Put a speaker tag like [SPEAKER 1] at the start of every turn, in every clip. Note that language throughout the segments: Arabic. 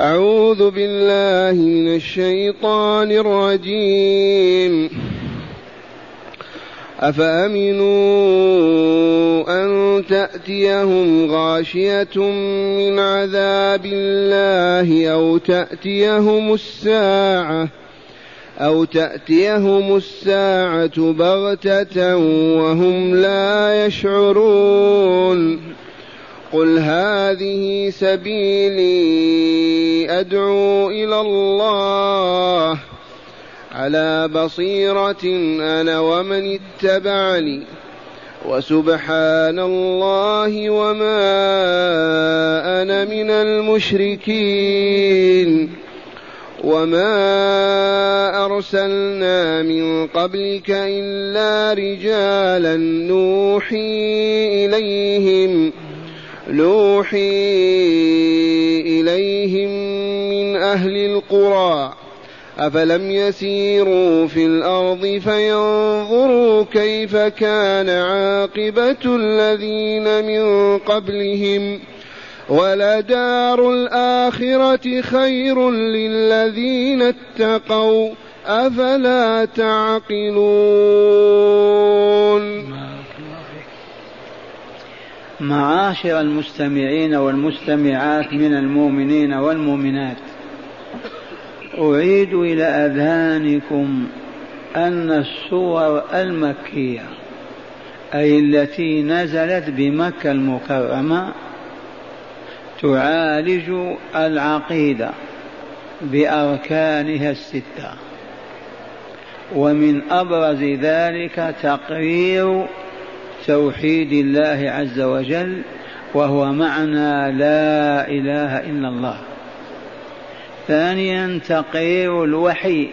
[SPEAKER 1] أعوذ بالله من الشيطان الرجيم. أفأمنوا أن تأتيهم غاشية من عذاب الله أو تأتيهم الساعة أو تأتيهم الساعة بغتة وهم لا يشعرون؟ قل هذه سبيلي أدعو إلى الله على بصيرة أنا ومن اتبعني وسبحان الله وما أنا من المشركين وما أرسلنا من قبلك إلا رجالا نوحي إليهم نوحي إليهم من أهل القرى أفلم يسيروا في الأرض فينظروا كيف كان عاقبة الذين من قبلهم. ولدار الآخرة خير للذين اتقوا أفلا تعقلون؟
[SPEAKER 2] معاشر المستمعين والمستمعات من المؤمنين والمؤمنات. أعيد إلى أذهانكم أن السور المكية أي التي نزلت بمكة المكرمة تعالج العقيدة بأركانها الستة. ومن أبرز ذلك تقرير توحيد الله عز وجل وهو معنى لا إله إلا الله. ثانيا تقرير الوحي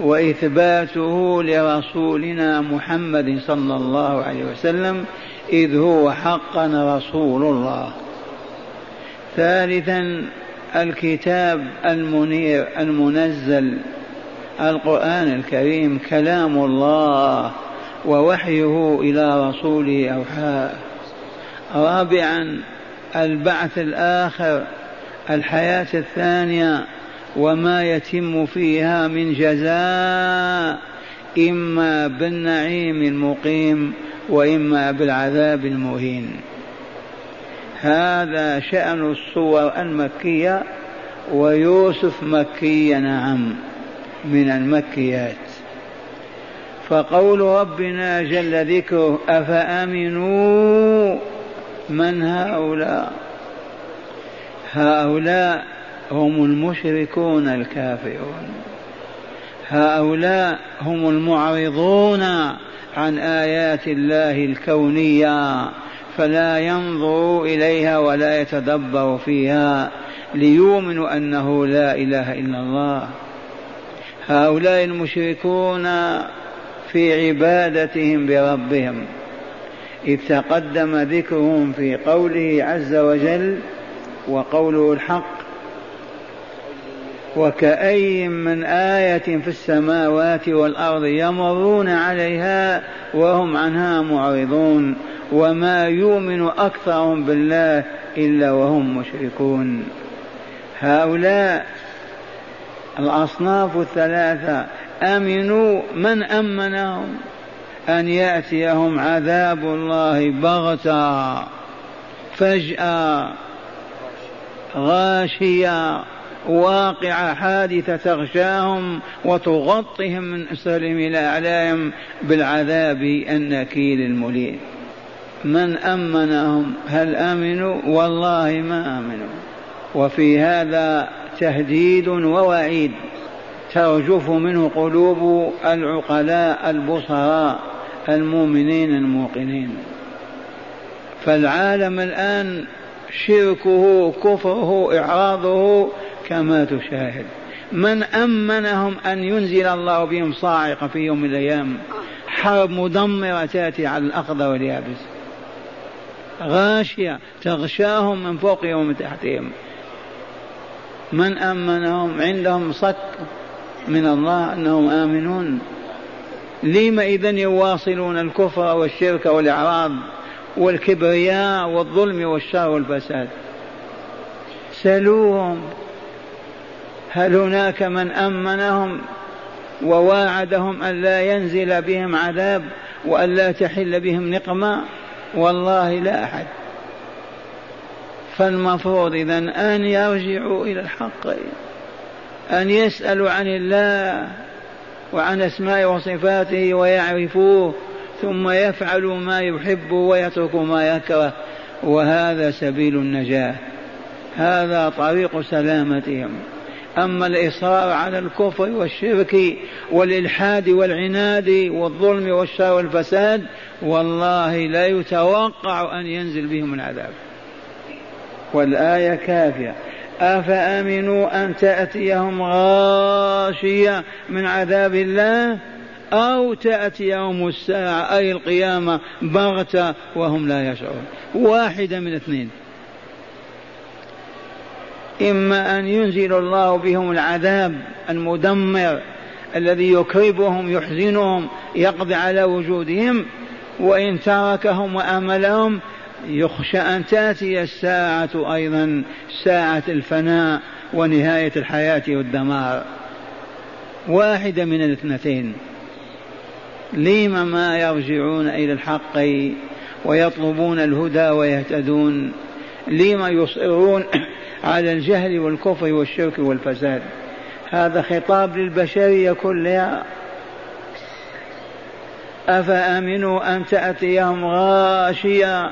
[SPEAKER 2] وإثباته لرسولنا محمد صلى الله عليه وسلم إذ هو حقا رسول الله. ثالثا الكتاب المنير المنزل القرآن الكريم كلام الله. ووحيه إلى رسوله أوحاه رابعا البعث الآخر الحياة الثانية وما يتم فيها من جزاء إما بالنعيم المقيم وإما بالعذاب المهين. هذا شأن الصور المكية ويوسف مكي نعم من المكيات. فقول ربنا جل ذكره أفأمنوا من هؤلاء؟ هؤلاء هم المشركون الكافرون. هؤلاء هم المعرضون عن آيات الله الكونية فلا ينظروا إليها ولا يتدبروا فيها ليؤمنوا أنه لا إله إلا الله. هؤلاء المشركون في عبادتهم بربهم. إذ تقدم ذكرهم في قوله عز وجل وقوله الحق وكأي من آية في السماوات والأرض يمرون عليها وهم عنها معرضون وما يؤمن أكثرهم بالله إلا وهم مشركون. هؤلاء الأصناف الثلاثة آمنوا من آمنهم؟ أن يأتيهم عذاب الله بغتة فجأة غاشية واقعة حادثة تغشاهم وتغطهم من أسفلهم إلى أعلاهم بالعذاب النكيل المليم من أمنهم؟ هل أمنوا؟ والله ما أمنوا. وفي هذا تهديد ووعيد. ترجف منه قلوب العقلاء البصراء المؤمنين الموقنين. فالعالم الآن شركه كفره إعراضه كما تشاهد. من أمنهم أن ينزل الله بهم صاعقة في يوم من الأيام؟ حرب مدمرة تأتي على الأخضر واليابس. غاشية تغشاهم من فوقهم ومن تحتهم. من أمنهم؟ عندهم صك من الله أنهم آمنون. لم إذا يواصلون الكفر والشرك والإعراض والكبرياء والظلم والشر والفساد؟ سلوهم هل هناك من أمنهم وواعدهم أن لا ينزل بهم عذاب وأن لا تحل بهم نقمة؟ والله لا أحد. فالمفروض إذا أن يرجعوا إلى الحق. أن يسألوا عن الله وعن أسماء وصفاته ويعرفوه ثم يفعلوا ما يحب ويتركوا ما يكره. وهذا سبيل النجاة. هذا طريق سلامتهم. أما الإصرار على الكفر والشرك والإلحاد والعناد والظلم والشر والفساد والله لا يتوقع أن ينزل بهم العذاب. والآية كافية. أفأمنوا أن تأتيهم غاشية من عذاب الله أو تأتيهم الساعة أي القيامة بغتة وهم لا يشعرون؟ واحدة من اثنين. إما أن ينزل الله بهم العذاب المدمر الذي يكربهم يحزنهم يقضي على وجودهم وإن تركهم وأملهم يخشى أن تأتي الساعة أيضا ساعة الفناء ونهاية الحياة والدمار. واحدة من الاثنتين. لم ما يرجعون إلى الحق ويطلبون الهدى ويهتدون؟ لم يصرون على الجهل والكفر والشرك والفساد؟ هذا خطاب للبشرية كلها. أفأمنوا أن تأتيهم غاشية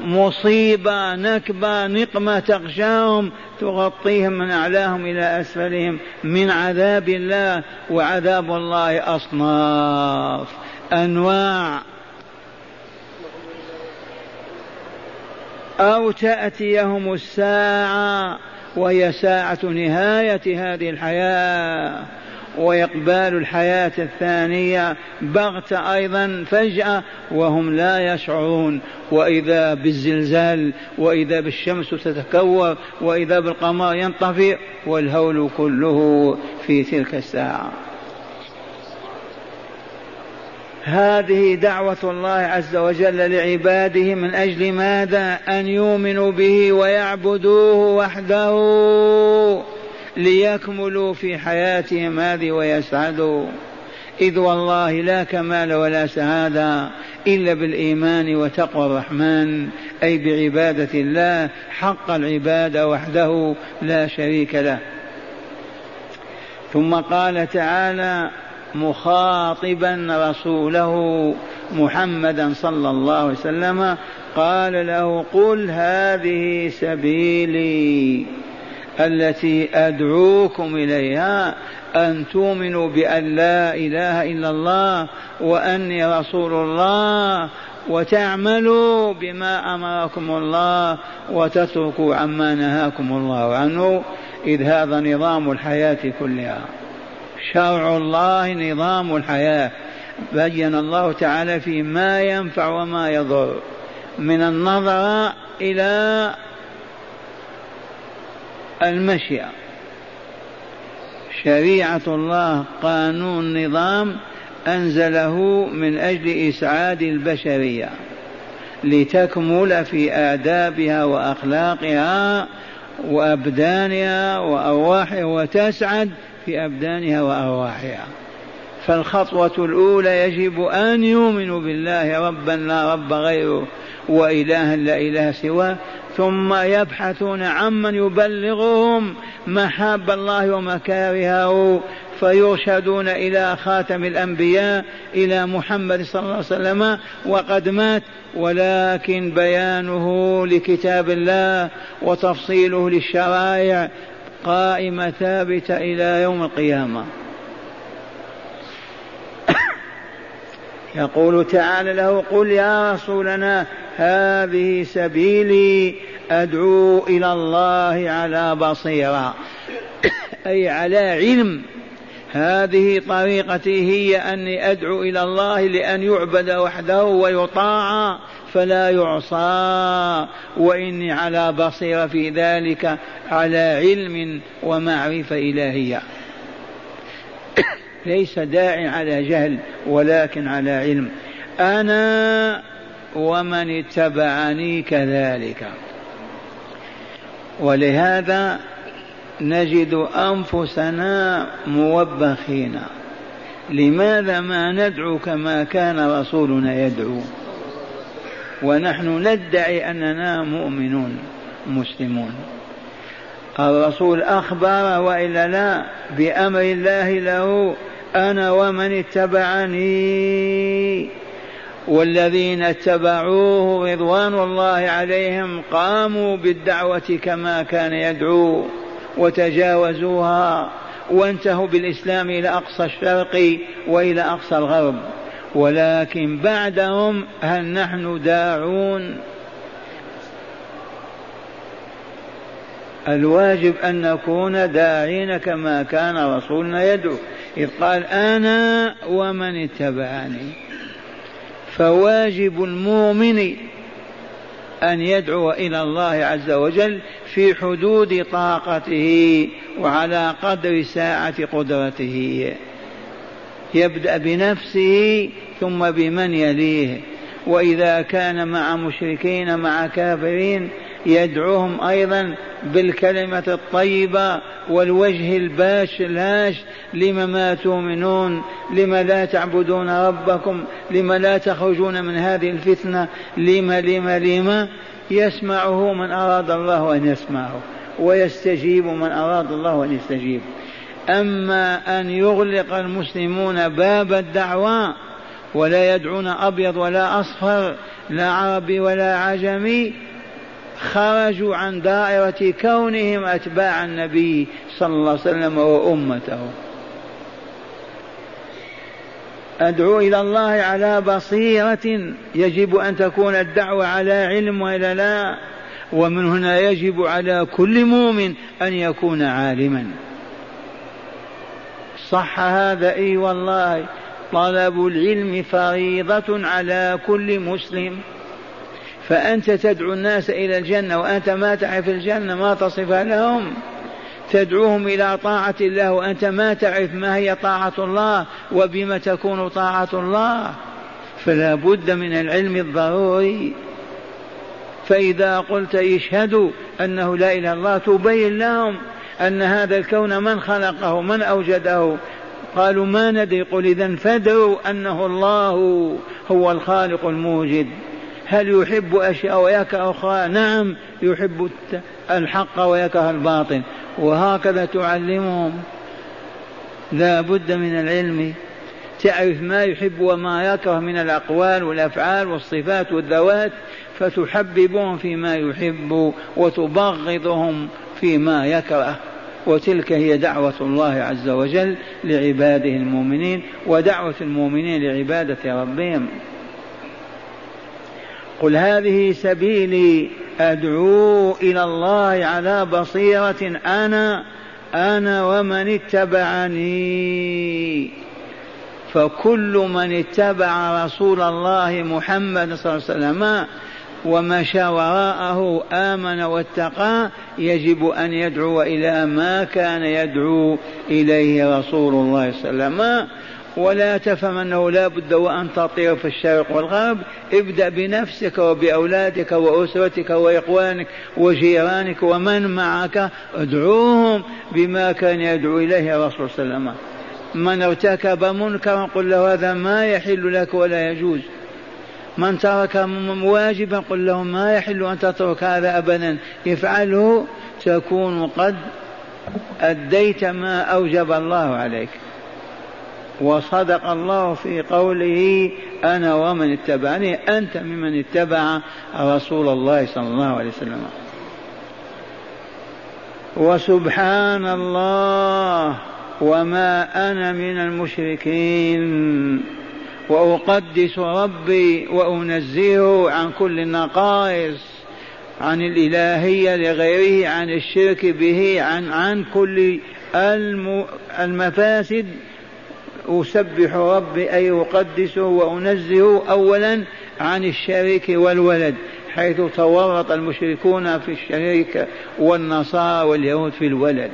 [SPEAKER 2] مصيبة نكبة نقمة تغشاهم تغطيهم من أعلاهم إلى أسفلهم من عذاب الله وعذاب الله أصناف. أنواع. أو تأتيهم الساعة وهي ساعة نهاية هذه الحياة. وإقبال الحياة الثانية بغتة أيضا فجأة وهم لا يشعرون. وإذا بالزلزال وإذا بالشمس تتكور وإذا بالقمر ينطفئ والهول كله في تلك الساعة. هذه دعوة الله عز وجل لعباده من أجل ماذا؟ أن يؤمنوا به ويعبدوه وحده. ليكملوا في حياتهم هذه ويسعدوا. إذ والله لا كمال ولا سعادة إلا بالإيمان وتقوى الرحمن أي بعبادة الله حق العبادة وحده لا شريك له. ثم قال تعالى مخاطبا رسوله محمدا صلى الله عليه وسلم قال له قل هذه سبيلي. التي أدعوكم إليها أن تؤمنوا بأن لا إله إلا الله وأني رسول الله وتعملوا بما أمركم الله وتتركوا عما نهاكم الله عنه. إذ هذا نظام الحياة كلها. شرع الله نظام الحياة. بين الله تعالى في ما ينفع وما يضر. من النظر إلى المشيئة. شريعة الله قانون نظام أنزله من أجل إسعاد البشرية لتكمل في آدابها وأخلاقها وأبدانها وأرواحها وتسعد في أبدانها وأرواحها. فالخطوة الأولى يجب أن يؤمنوا بالله ربا لا رب غيره وإلها لا إله سواه ثم يبحثون عمن يبلغهم محاب الله ومكارهه فيرشدون إلى خاتم الأنبياء إلى محمد صلى الله عليه وسلم وقد مات. ولكن بيانه لكتاب الله وتفصيله للشرائع قائمة ثابتة إلى يوم القيامة. يقول تعالى له قل يا رسولنا هذه سبيلي أدعو إلى الله على بصيرة. أي على علم. هذه طريقتي هي أني أدعو إلى الله لأن يعبد وحده ويطاع فلا يعصى. وإني على بصيرة في ذلك على علم ومعرفة إلهية. ليس داعي على جهل ولكن على علم. أنا ومن اتبعني كذلك. ولهذا نجد أنفسنا موبخين. لماذا ما ندعو كما كان رسولنا يدعو؟ ونحن ندعي أننا مؤمنون مسلمون. الرسول أخبر وإلا لا؟ بأمر الله له أنا ومن اتبعني. والذين اتبعوه رضوان الله عليهم قاموا بالدعوة كما كان يدعو وتجاوزوها وانتهوا بالإسلام إلى أقصى الشرق وإلى أقصى الغرب. ولكن بعدهم هل نحن داعون؟ الواجب أن نكون داعين كما كان رسولنا يدعو. إذ قال أنا ومن اتبعني. فواجب المؤمن أن يدعو إلى الله عز وجل في حدود طاقته وعلى قدر ساعة قدرته. يبدأ بنفسه ثم بمن يليه. وإذا كان مع مشركين مع كافرين يدعوهم أيضا بالكلمة الطيبة والوجه الباش الهاش لم ما تؤمنون؟ لم لا تعبدون ربكم؟ لم لا تخرجون من هذه الفتنة؟ لم لم لم؟ يسمعه من أراد الله أن يسمعه ويستجيب من أراد الله أن يستجيب. أما أن يغلق المسلمون باب الدعوة ولا يدعون أبيض ولا أصفر لا عربي ولا عجمي خرجوا عن دائرة كونهم أتباع النبي صلى الله عليه وسلم وأمته. أدعو إلى الله على بصيرة يجب أن تكون الدعوة على علم وإلا لا ومن هنا يجب على كل مؤمن أن يكون عالما. صح هذا؟ إي والله. طلب العلم فريضة على كل مسلم. فأنت تدعو الناس إلى الجنة وأنت ما تعرف الجنة ما تصفها لهم. تدعوهم إلى طاعة الله وأنت ما تعرف ما هي طاعة الله وبما تكون طاعة الله. فلا بد من العلم الضروري. فإذا قلت اشهدوا أنه لا إله إلا الله تبين لهم أن هذا الكون من خلقه من أوجده. قالوا ما ندري قل إذا فادعوا أنه الله هو الخالق الموجد. هل يحب أشياء ويكره أخرى؟ نعم يحب الحق ويكره الباطل. وهكذا تعلمهم. لا بد من العلم. تعرف ما يحب وما يكره من الأقوال والأفعال والصفات والذوات فتحببهم فيما يحب وتبغضهم فيما يكره. وتلك هي دعوة الله عز وجل لعباده المؤمنين ودعوة المؤمنين لعبادة ربهم. قل هذه سبيلي أدعو إلى الله على بصيرة أنا أنا ومن اتبعني. فكل من اتبع رسول الله محمد صلى الله عليه وسلم ومشى وراءه آمن واتقى يجب أن يدعو إلى ما كان يدعو إليه رسول الله صلى الله عليه وسلم. ولا تفهم أنه لا بد وأن تطير في الشرق والغرب. ابدأ بنفسك وبأولادك وأسرتك وإخوانك وجيرانك ومن معك ادعوهم بما كان يدعو إليه الرسول صلى الله عليه وسلم. من ارتكب منكرا قل له هذا ما يحل لك ولا يجوز. من ترك واجبا قل له ما يحل أن تترك هذا أبدا. افعله تكون قد أديت ما أوجب الله عليك. وصدق الله في قوله أنا ومن اتبعني أنت ممن اتبع رسول الله صلى الله عليه وسلم. وسبحان الله وما أنا من المشركين. وأقدس ربي وأنزهه عن كل النقائص عن الإلهية لغيره عن الشرك به عن عن كل المفاسد. أسبح ربي أي أقدسه وأنزهه أولا عن الشريك والولد حيث تورط المشركون في الشريك والنصارى واليهود في الولد.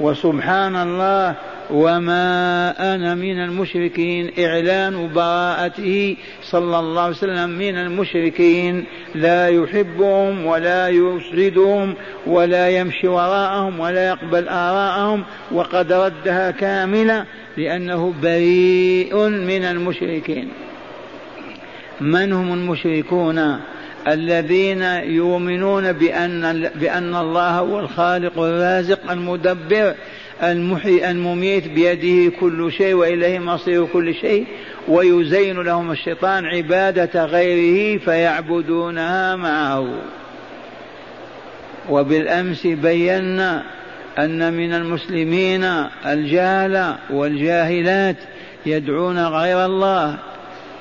[SPEAKER 2] وسبحان الله وما أنا من المشركين إعلان براءته صلى الله عليه وسلم من المشركين. لا يحبهم ولا يسردهم ولا يمشي وراءهم ولا يقبل آراءهم. وقد ردها كاملة لأنه بريء من المشركين. من هم المشركون؟ الذين يؤمنون بأن بأن الله هو الخالق الرازق المدبر. المحيي المميت بيده كل شيء وإليه مصير كل شيء ويزين لهم الشيطان عبادة غيره فيعبدونها معه. وبالأمس بينا أن من المسلمين الجهلة والجاهلات يدعون غير الله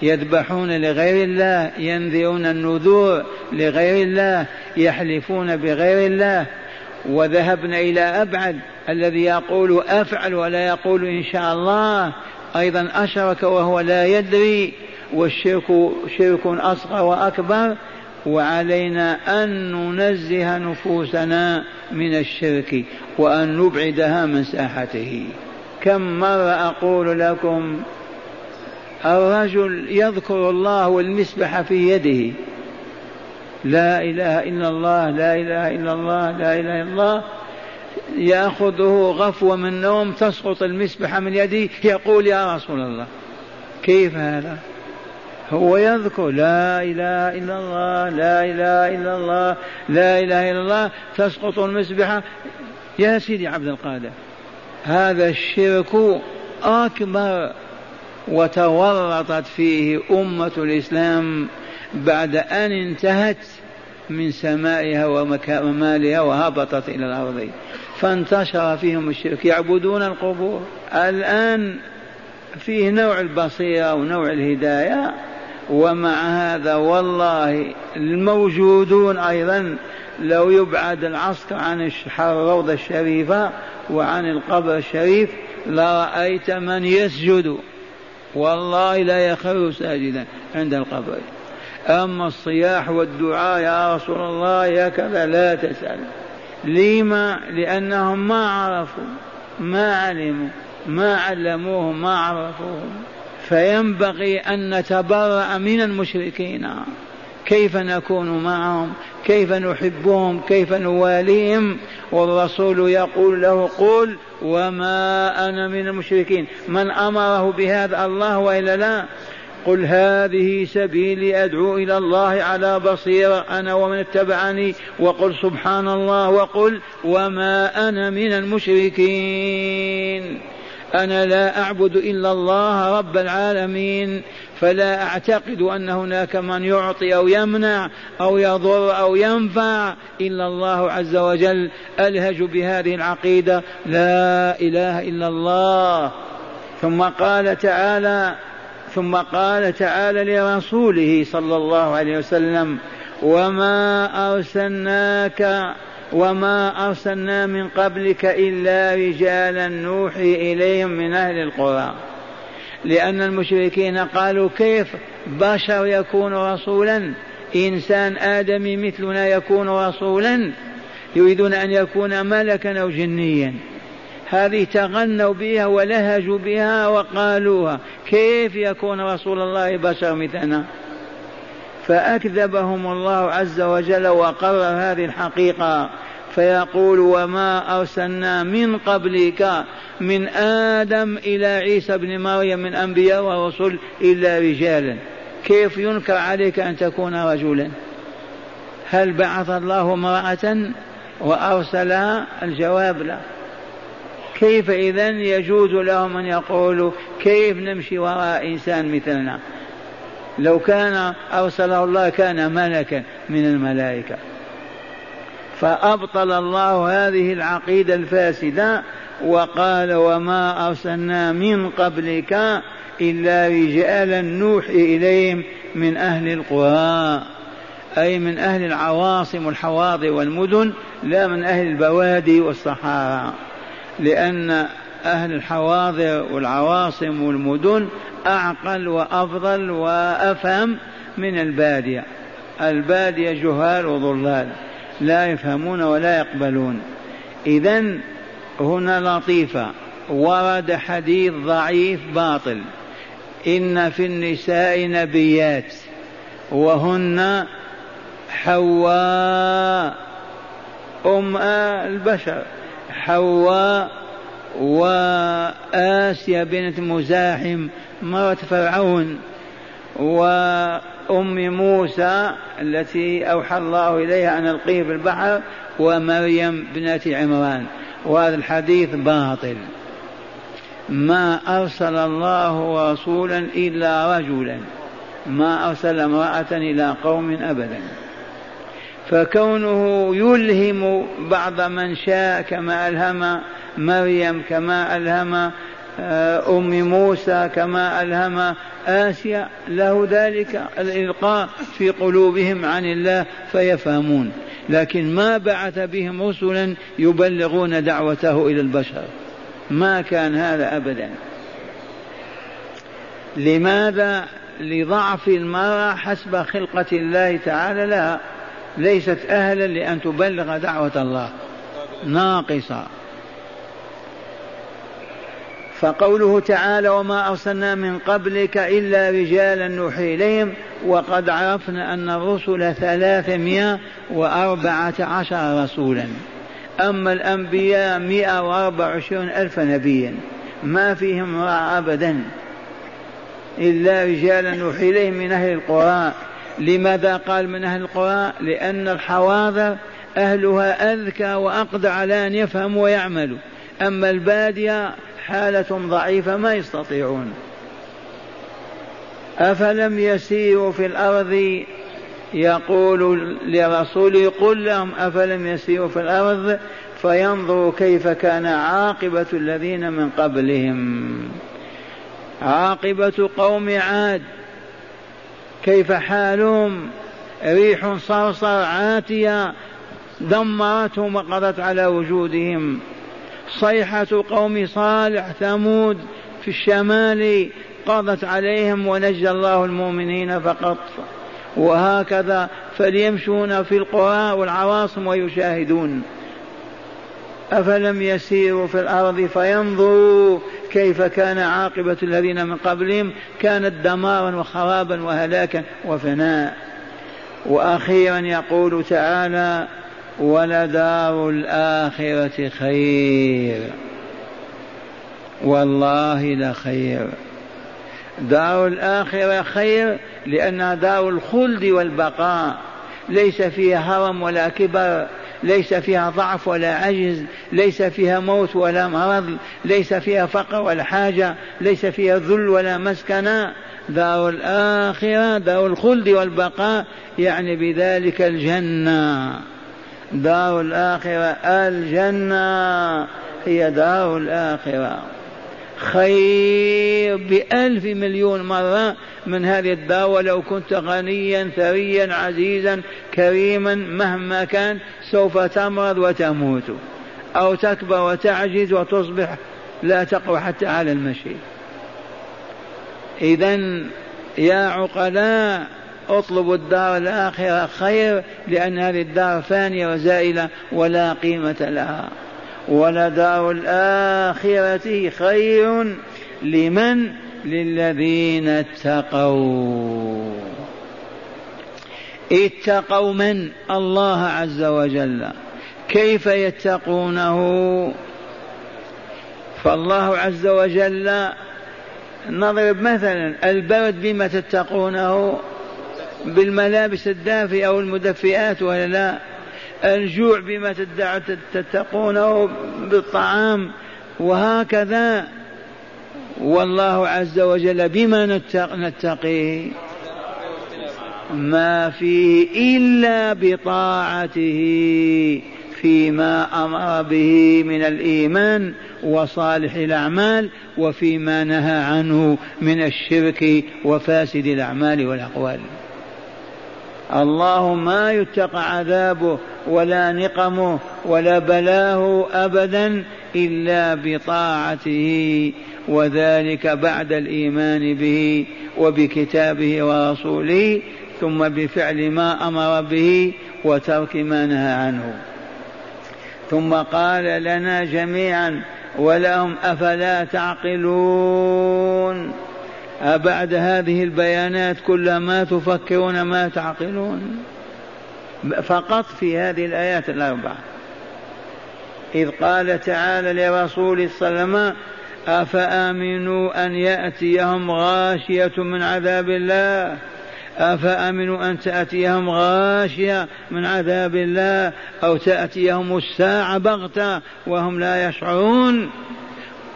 [SPEAKER 2] يذبحون لغير الله ينذرون النذور لغير الله يحلفون بغير الله وذهبنا إلى أبعد الذي يقول أفعل ولا يقول إن شاء الله. أيضا أشرك وهو لا يدري. والشرك شرك أصغر وأكبر. وعلينا أن ننزه نفوسنا من الشرك وأن نبعدها من ساحته. كم مرة أقول لكم الرجل يذكر الله والمسبح في يده. لا إله إلا الله لا إله إلا الله لا إله إلا الله يأخذه غفوة من نوم تسقط المسبحة من يده يقول يا رسول الله. كيف هذا؟ هو يذكر لا إله إلا الله لا إله إلا الله لا إله إلا الله تسقط المسبحة يا سيدي عبد القادر هذا الشرك أكبر وتورطت فيه أمة الإسلام بعد أن انتهت من سمائها ومالها وهبطت إلى الأرض. فانتشر فيهم الشرك. يعبدون القبور. الآن فيه نوع البصيرة ونوع الهداية ومع هذا والله الموجودون أيضا لو يبعد العسكر عن الروضة الشريفة وعن القبر الشريف لرأيت من يسجد. والله لا يخر ساجدا عند القبر. أما الصياح والدعاء يا رسول الله يا كذا لا تسأل. لما؟ لأنهم ما عرفوا ما علموا ما علموهم ما عرفوهم فينبغي أن نتبرأ من المشركين. كيف نكون معهم؟ كيف نحبهم؟ كيف نواليهم؟ والرسول يقول له قل وما أنا من المشركين. من أمره بهذا الله وإلا لا؟ قل هذه سبيلي أدعو إلى الله على بصيرة أنا ومن اتبعني وقل سبحان الله وقل وما أنا من المشركين. أنا لا أعبد إلا الله رب العالمين فلا أعتقد أن هناك من يعطي أو يمنع أو يضر أو ينفع إلا الله عز وجل. ألهج بهذه العقيدة لا إله إلا الله. ثم قال تعالى ثم قال تعالى لرسوله صلى الله عليه وسلم وما أرسلناك وما أرسلنا من قبلك إلا رجالا نوحي إليهم من أهل القرى. لأن المشركين قالوا كيف بشر يكون رسولا؟ إنسان آدمي مثلنا يكون رسولا؟ يريدون أن يكون ملكا أو جنيا. هذه تغنوا بها ولهجوا بها وقالوها. كيف يكون رسول الله بشر مثلنا؟ فأكذبهم الله عز وجل وقرر هذه الحقيقة. فيقول وما أرسلنا من قبلك من آدم إلى عيسى بن مريم من أنبياء ورسل إلا رجالا. كيف ينكر عليك أن تكون رجلا؟ هل بعث الله امرأة وأرسلها الجواب؟ لا. كيف إذا يجوز لهم أن يقولوا كيف نمشي وراء إنسان مثلنا؟ لو كان أرسله الله كان ملكا من الملائكة. فأبطل الله هذه العقيدة الفاسدة وقال وما أرسلنا من قبلك إلا رجالا نوحي إليهم من أهل القرى أي من أهل العواصم والحواضر والمدن لا من أهل البوادي والصحارى لأن أهل الحواضر والعواصم والمدن أعقل وأفضل وأفهم من البادية. البادية جهال وضلال لا يفهمون ولا يقبلون. إذا هنا لطيفة ورد حديث ضعيف باطل. إن في النساء نبيات وهن حواء أم البشر. حواء وآسيا بنت مزاحم مرة فرعون وأم موسى التي أوحى الله إليها أن ألقيه في البحر ومريم بنت عمران. وهذا الحديث باطل. ما أرسل الله رسولا إلا رجلا. ما أرسل امرأة إلى قوم أبدا. فكونه يلهم بعض من شاء كما ألهم مريم كما ألهم آه، أم موسى كما ألهم آسيا له ذلك الإلقاء في قلوبهم عن الله فيفهمون. لكن ما بعث بهم رسلا يبلغون دعوته إلى البشر. ما كان هذا أبدا. لماذا؟ لضعف المرأة حسب خلقة الله تعالى لها. ليست أهلا لأن تبلغ دعوة الله. ناقصة. فقوله تعالى وما أرسلنا من قبلك إلا رجالا نوحي إليهم وقد عرفنا أن الرسل ثلاثمائة وأربعة عشر رسولا. أما الأنبياء مئة وأربع وعشرون ألف نبيا. ما فيهم امرأة أبدا. إلا رجالا نوحي إليهم من أهل القرى. لماذا قال من أهل القرى لأن الحواضر أهلها أذكى وأقدر على أن يفهموا ويعملوا. أما البادية حالة ضعيفة ما يستطيعون. أفلم يسيروا في الأرض؟ يقول لرسوله قل لهم أفلم يسيروا في الأرض؟ فينظروا كيف كان عاقبة الذين من قبلهم. عاقبة قوم عاد. كيف حالهم؟ ريح صرصر عاتية دمرتهم وقضت على وجودهم. صيحة قوم صالح ثمود في الشمال قضت عليهم ونجى الله المؤمنين فقط. وهكذا فليمشون في القرى والعواصم ويشاهدون. أفلم يسيروا في الأرض فينظروا كيف كان عاقبة الذين من قبلهم؟ كانت دمارا وخرابا وهلاكا وفناء. وأخيرا يقول تعالى ولدار الآخرة خير والله لخير دار الآخرة خير لأنها دار الخلد والبقاء ليس فيها هرم ولا كبر ليس فيها ضعف ولا عجز ليس فيها موت ولا مرض ليس فيها فقر ولا حاجة ليس فيها ذل ولا مسكنة. دار الآخرة دار الخلد والبقاء يعني بذلك الجنة. دار الآخرة الجنة هي دار الآخرة خير بألف مليون مرة من هذه الدار ولو كنت غنيا ثريا عزيزا كريما مهما كان سوف تمرض وتموت أو تكبر وتعجز وتصبح لا تقوى حتى على المشي إذا يا عقلاء اطلبوا الدار الآخرة خير لأن هذه الدار فانية وزائلة ولا قيمة لها. ولدار الآخرة خير لمن للذين اتقوا. اتقوا من؟ الله عز وجل. كيف يتقونه؟ فالله عز وجل نضرب مثلا البرد بما تتقونه بالملابس الدافئة أو المدفئات ولا لا؟ الجوع بما تتقونه بالطعام وهكذا. والله عز وجل بما نتقيه ما فيه إلا بطاعته فيما أمر به من الإيمان وصالح الأعمال وفيما نهى عنه من الشرك وفاسد الأعمال والأقوال. الله ما يتقى عذابه ولا نقمه ولا بلاه أبدا إلا بطاعته وذلك بعد الإيمان به وبكتابه ورسوله ثم بفعل ما أمر به وترك ما نهى عنه. ثم قال لنا جميعا ولهم أفلا تعقلون؟ أبعد هذه البيانات كلها ما تفكرون ما تعقلون؟ فقط في هذه الآيات الأربعة إذ قال تعالى لرسول صلى الله عليه وسلم أفأمنوا أن يأتيهم غاشية من عذاب الله؟ أفأمنوا أن تأتيهم غاشية من عذاب الله؟ أو تأتيهم الساعة بغتة وهم لا يشعرون؟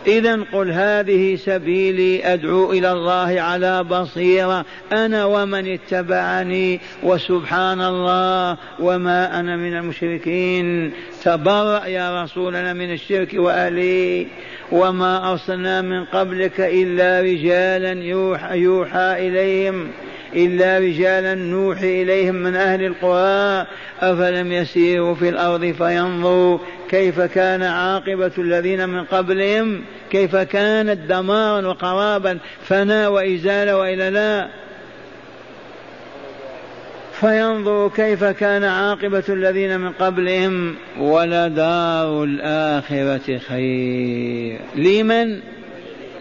[SPEAKER 2] إذا قل هذه سبيلي أدعو إلى الله على بصيرة. أنا ومن اتبعني وسبحان الله وما أنا من المشركين. تبرأ يا رسولنا من الشرك وأهله وما أرسلنا من قبلك إلا رجالا يوحى, يوحى إليهم. إلا رجالا نوحي إليهم من أهل القرى. أفلم يسيروا في الأرض فينظروا كيف كان عاقبة الذين من قبلهم. كيف كانت دمارا وقرابا فنا وإزالة وإلى لا فينظروا كيف كان عاقبة الذين من قبلهم ولدار الآخرة خير. لمن؟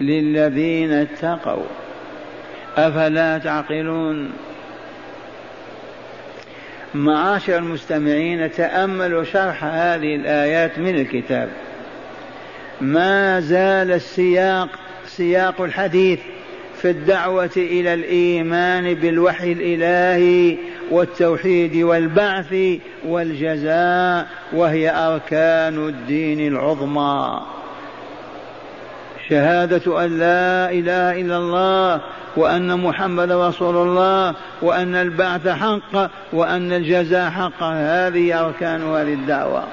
[SPEAKER 2] للذين اتقوا. أفلا تعقلون؟ معاشر المستمعين تأملوا شرح هذه الآيات من الكتاب. ما زال السياق سياق الحديث في الدعوة إلى الإيمان بالوحي الإلهي والتوحيد والبعث والجزاء وهي أركان الدين العظمى. شهادة أن لا إله إلا الله وأن محمد رسول الله وأن البعث حق وأن الجزاء حق. هذه أركان هذه الدعوة.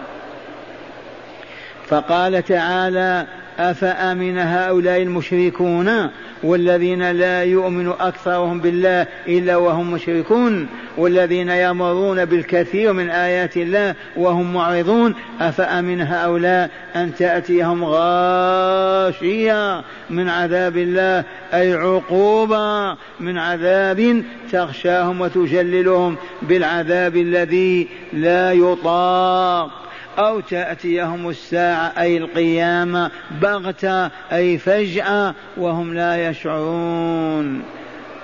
[SPEAKER 2] فقال تعالى أفأمن هؤلاء المشركون والذين لا يؤمن أكثرهم بالله إلا وهم مشركون والذين يمرون بالكثير من آيات الله وهم معرضون؟ أفأمن هؤلاء أن تأتيهم غاشية من عذاب الله أي عقوبة من عذاب تغشاهم وتجللهم بالعذاب الذي لا يطاق؟ أو تأتيهم الساعة أي القيامة بغتة أي فجأة وهم لا يشعرون.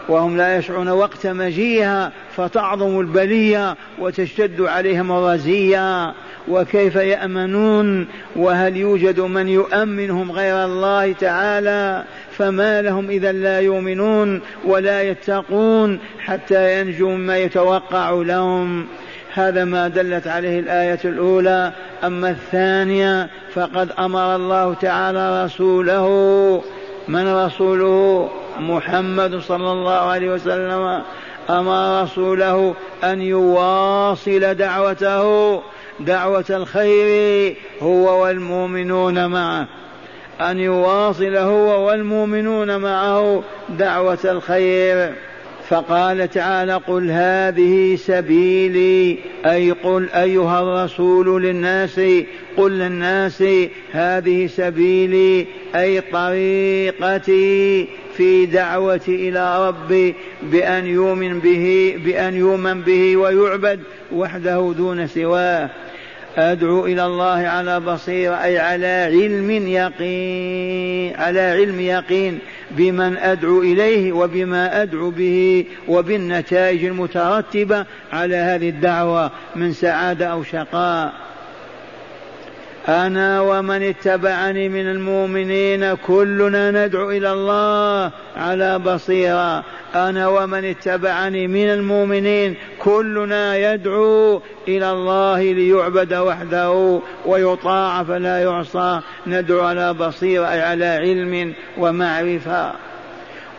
[SPEAKER 2] وهم لا يشعرون وقت مجيئها فتعظم البلية وتشتد عليهم الرزية. وكيف يأمنون؟ وهل يوجد من يؤمنهم غير الله تعالى؟ فما لهم إذا لا يؤمنون ولا يتقون حتى ينجوا مما يتوقع لهم. هذا ما دلت عليه الآية الأولى. أما الثانية فقد أمر الله تعالى رسوله. من رسوله؟ محمد صلى الله عليه وسلم. أمر رسوله أن يواصل دعوته دعوة الخير هو والمؤمنون معه. أن يواصل هو والمؤمنون معه دعوة الخير. فقال تعالى قل هذه سبيلي أي قل أيها الرسول للناس قل للناس هذه سبيلي أي طريقتي في دعوتي إلى ربي بأن يؤمن به بأن يؤمن به ويعبد وحده دون سواه. أدعو إلى الله على بصيرة أي على علم يقين على علم يقين. بمن أدعو إليه وبما أدعو به وبالنتائج المترتبة على هذه الدعوة من سعادة أو شقاء. أنا ومن اتبعني من المؤمنين كلنا ندعو إلى الله على بصيرة. أنا ومن اتبعني من المؤمنين كلنا يدعو إلى الله ليعبد وحده ويطاع فلا يعصى. ندعو على بصيرة أي على علم ومعرفة.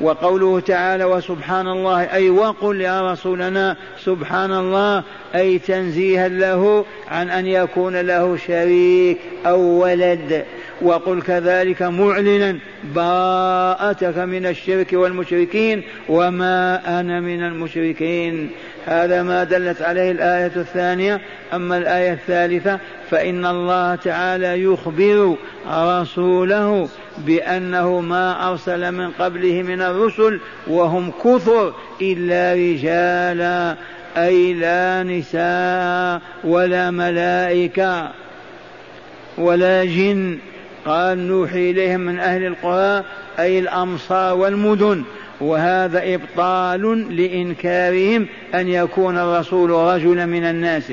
[SPEAKER 2] وقوله تعالى وسبحان الله أي وقل يا رسولنا سبحان الله أي تنزيها له عن أن يكون له شريك أو ولد. وقل كذلك معلنا براءتك من الشرك والمشركين وما أنا من المشركين. هذا ما دلت عليه الآية الثانية. أما الآية الثالثة فإن الله تعالى يخبر رسوله بأنه ما أرسل من قبله من الرسل وهم كثر إلا رجالا أي لا نساء ولا ملائكة ولا جن. قال نوحي إليهم من أهل القرى أي الأمصار والمدن. وهذا إبطال لإنكارهم أن يكون الرسول رجلا من الناس.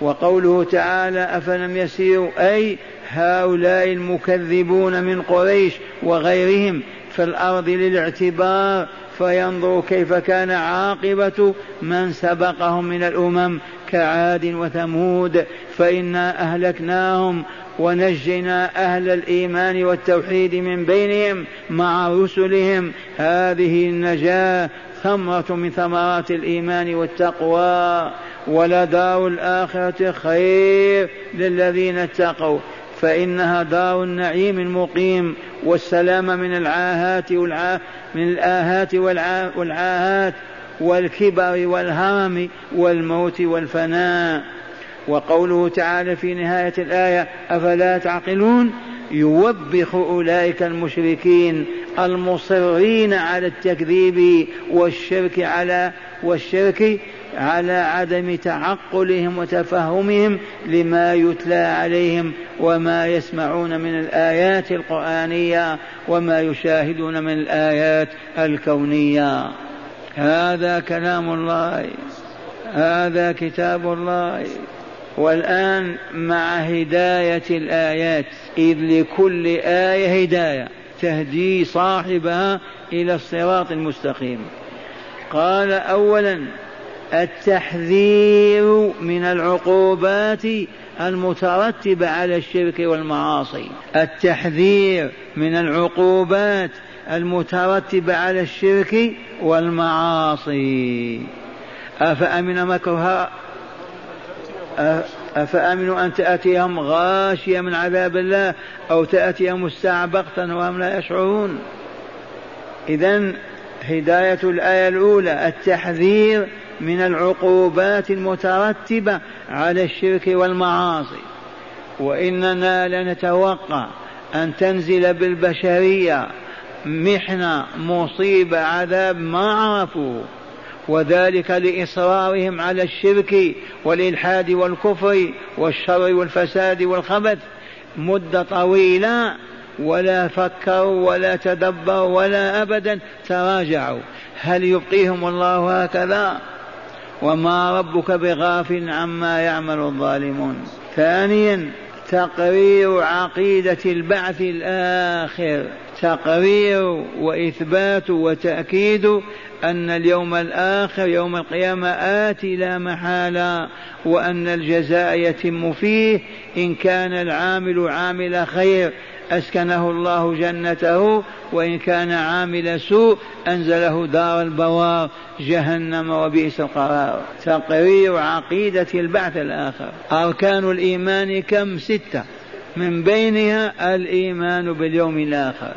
[SPEAKER 2] وقوله تعالى أفلم يسيروا أي هؤلاء المكذبون من قريش وغيرهم في الأرض للاعتبار فينظروا كيف كان عاقبة من سبقهم من الأمم كعاد وثمود. فإنا أهلكناهم ونجينا أهل الإيمان والتوحيد من بينهم مع رسلهم. هذه النجاة ثمرة من ثمرات الإيمان والتقوى ولدار الآخرة خير للذين اتقوا. فإنها دار النعيم المقيم والسلام من العاهات والعا من الآهات والعاهات والكبر والهرم والموت والفناء. وقوله تعالى في نهاية الآية أفلا تعقلون يوبخ أولئك المشركين المصرين على التكذيب والشرك على والشرك على عدم تعقلهم وتفهمهم لما يتلى عليهم وما يسمعون من الآيات القرآنية وما يشاهدون من الآيات الكونية. هذا كلام الله. هذا كتاب الله. والآن مع هداية الآيات إذ لكل آية هداية تهدي صاحبها إلى الصراط المستقيم. قال أولا التحذير من العقوبات المترتبة على الشرك والمعاصي. التحذير من العقوبات المترتبة على الشرك والمعاصي. أفأمن مكرها أفأمنوا أن تأتيهم غاشية من عذاب الله أو تأتيهم الساعة بغتة وهم لا يشعرون. إذا هداية الآية الأولى التحذير من العقوبات المترتبة على الشرك والمعاصي. وإننا لنتوقع أن تنزل بالبشرية محنة مصيبة عذاب ما عرفوه وذلك لإصرارهم على الشرك والإلحاد والكفر والشر والفساد والخبث. مدة طويلة ولا فكروا ولا تدبروا ولا أبدا تراجعوا. هل يبقيهم الله هكذا؟ وما ربك بغافل عما يعمل الظالمون. ثانيا تقرير عقيدة البعث الآخر. تقرير وإثبات وتأكيد أن اليوم الآخر يوم القيامة آتي لا محالة وأن الجزاء يتم فيه إن كان العامل عامل خير. أسكنه الله جنته وإن كان عامل سوء أنزله دار البوار. جهنم وبئس القرار. تقرير عقيدة البعث الآخر. أركان الإيمان كم؟ ستة. من بينها الإيمان باليوم الآخر.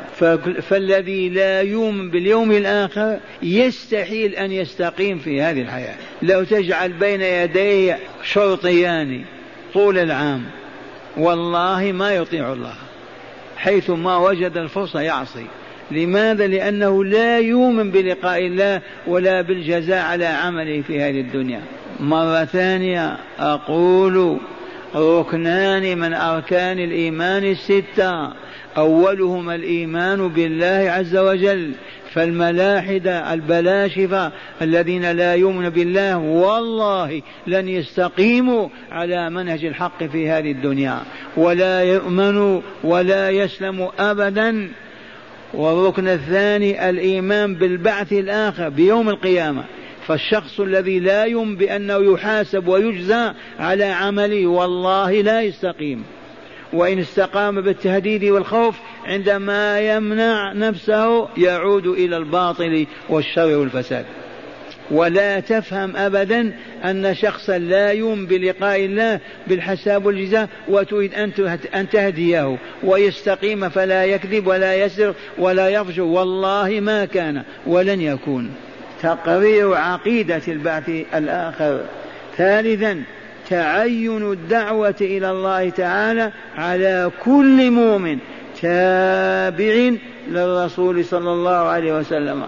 [SPEAKER 2] فالذي لا يؤمن باليوم الآخر يستحيل أن يستقيم في هذه الحياة. لو تجعل بين يديه شرطيان طول العام والله ما يطيع الله حيث ما وجد الفرصة يعصي. لماذا؟ لأنه لا يؤمن بلقاء الله ولا بالجزاء على عمله في هذه الدنيا. مرة ثانية أقول ركنان من أركان الإيمان الستة. أولهما الإيمان بالله عز وجل فالملاحدة البلاشفة الذين لا يؤمن بالله والله لن يستقيموا على منهج الحق في هذه الدنيا. ولا يؤمنوا ولا يسلموا أبدا. والركن الثاني الإيمان بالبعث الآخر بيوم القيامة. فالشخص الذي لا يؤمن بأنه يحاسب ويجزى على عمله والله لا يستقيم. وإن استقام بالتهديد والخوف عندما يمنع نفسه يعود إلى الباطل والشر والفساد. ولا تفهم أبدا أن شخصا لا يؤمن بلقاء الله بالحساب والجزاء وتريد أن تهديه. ويستقيم فلا يكذب ولا يسرق ولا يفجر والله ما كان ولن يكون. تقرير عقيدة البعث الآخر. ثالثا تعين الدعوة إلى الله تعالى على كل مؤمن تابع للرسول صلى الله عليه وسلم.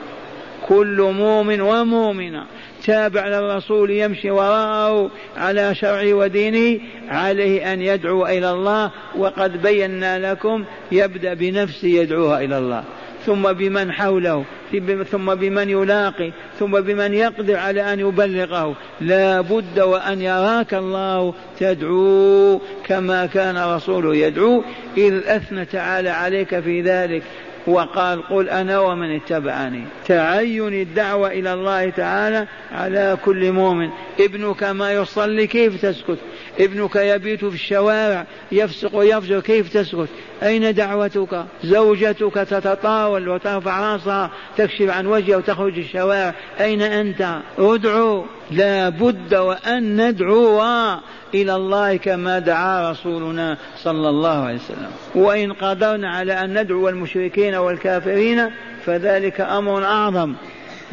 [SPEAKER 2] كل مؤمن ومؤمنة تابع للرسول يمشي وراءه على شرعه ودينه عليه أن يدعو إلى الله. وقد بينا لكم يبدأ بنفسه يدعوها إلى الله. ثم بمن حوله ثم بمن يلاقي ثم بمن يقدر على أن يبلغه. لا بد وأن يراك الله تدعو كما كان رسوله يدعو إذ أثنى تعالى عليك في ذلك. وقال قل أنا ومن اتبعني. تعين الدعوة إلى الله تعالى على كل مؤمن. ابنك ما يصلي كيف تسكت؟ ابنك يبيت في الشوارع يفسق ويفجر كيف تسكت؟ أين دعوتك؟ زوجتك تتطاول وترفع راسها تكشف عن وجهها وتخرج الشوارع. أين أنت؟ ادعو. لا بد وأن ندعو. إلى الله كما دعا رسولنا صلى الله عليه وسلم. وإن قدرنا على أن ندعو المشركين والكافرين فذلك أمر أعظم.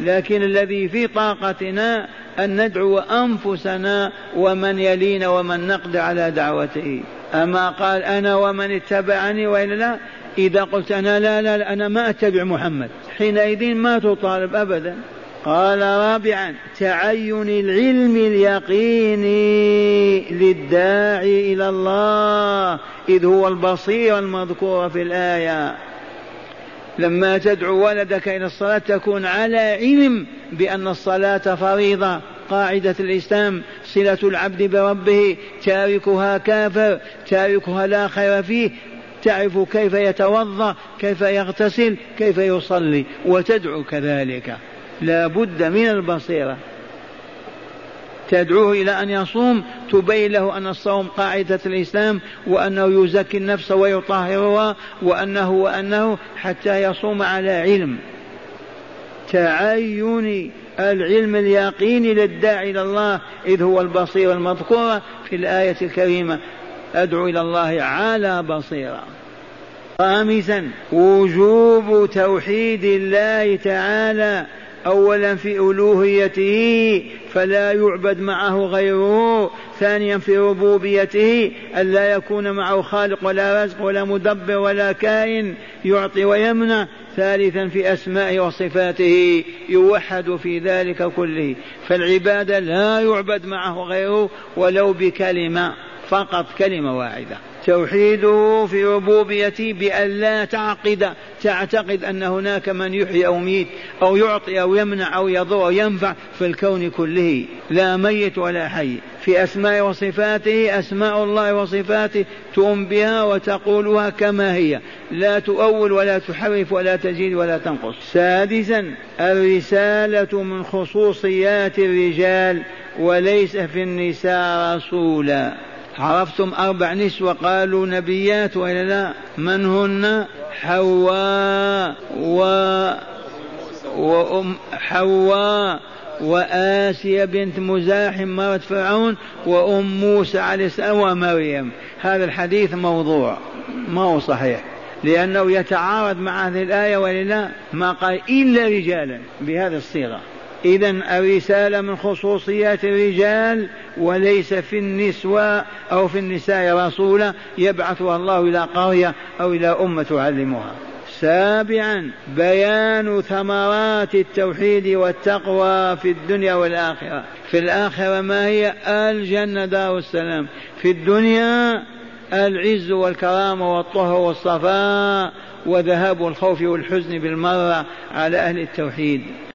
[SPEAKER 2] لكن الذي في طاقتنا أن ندعو أنفسنا ومن يلينا ومن نقدر على دعوته. أما قال أنا ومن اتبعني وإلا لا إذا قلت أنا لا لا, لا أنا ما أتبع محمد. حينئذ ما تطالب أبدا. قال رابعا تعين العلم اليقيني للداعي إلى الله إذ هو البصير المذكور في الآية. لما تدعو ولدك إلى الصلاة تكون على علم بأن الصلاة فريضة. قاعدة الإسلام صلة العبد بربه تاركها كافر تاركها لا خير فيه. تعرف كيف يتوضأ كيف يغتسل كيف يصلي وتدعو كذلك. لا بد من البصيرة. تدعوه إلى أن يصوم تبين له أن الصوم قاعدة الإسلام وأنه يزكي النفس ويطهرها وأنه وأنه حتى يصوم على علم. تعين العلم اليقيني للداعي إلى الله إذ هو البصير المذكورة في الآية الكريمة. أدعو إلى الله على بصيرة. خامسا وجوب توحيد الله تعالى. اولا في ألوهيته فلا يعبد معه غيره. ثانيا في ربوبيته ألا يكون معه خالق ولا رزق ولا مدبر ولا كائن يعطي ويمنع. ثالثا في أسمائه وصفاته يوحد في ذلك كله. فالعبادة لا يعبد معه غيره ولو بكلمة فقط كلمة واحدة. توحيده في ربوبيته بأن لا تعقد تعتقد أن هناك من يحيي أو يميت أو يعطي أو يمنع أو يضر أو ينفع في الكون كله. لا ميت ولا حي. في أسماء وصفاته أسماء الله وصفاته تؤم بها وتقولها كما هي. لا تؤول ولا تحرف ولا تزيد ولا تنقص. سادسا الرسالة من خصوصيات الرجال وليس في النساء رسولا. عرفتم أربع نسوة قالوا نبيات وإلا لا؟ من هن؟ حواء و وأم حواء وآسيا بنت مزاحم مرة فرعون وأم موسى عليه السلام ومريم. هذا الحديث موضوع ما هو صحيح. لأنه يتعارض مع هذه الآية ولله ما قال إلا رجالا بهذه الصيغة. إذا الرسالة من خصوصيات الرجال وليس في النسوة أو في النساء رسولا يبعثها الله إلى قرية أو إلى أمة تعلمها. سابعا بيان ثمرات التوحيد والتقوى في الدنيا والآخرة. في الآخرة ما هي؟ الجنة دار السلام. في الدنيا العز والكرامة والطهر والصفاء وذهاب الخوف والحزن بالمرة على أهل التوحيد.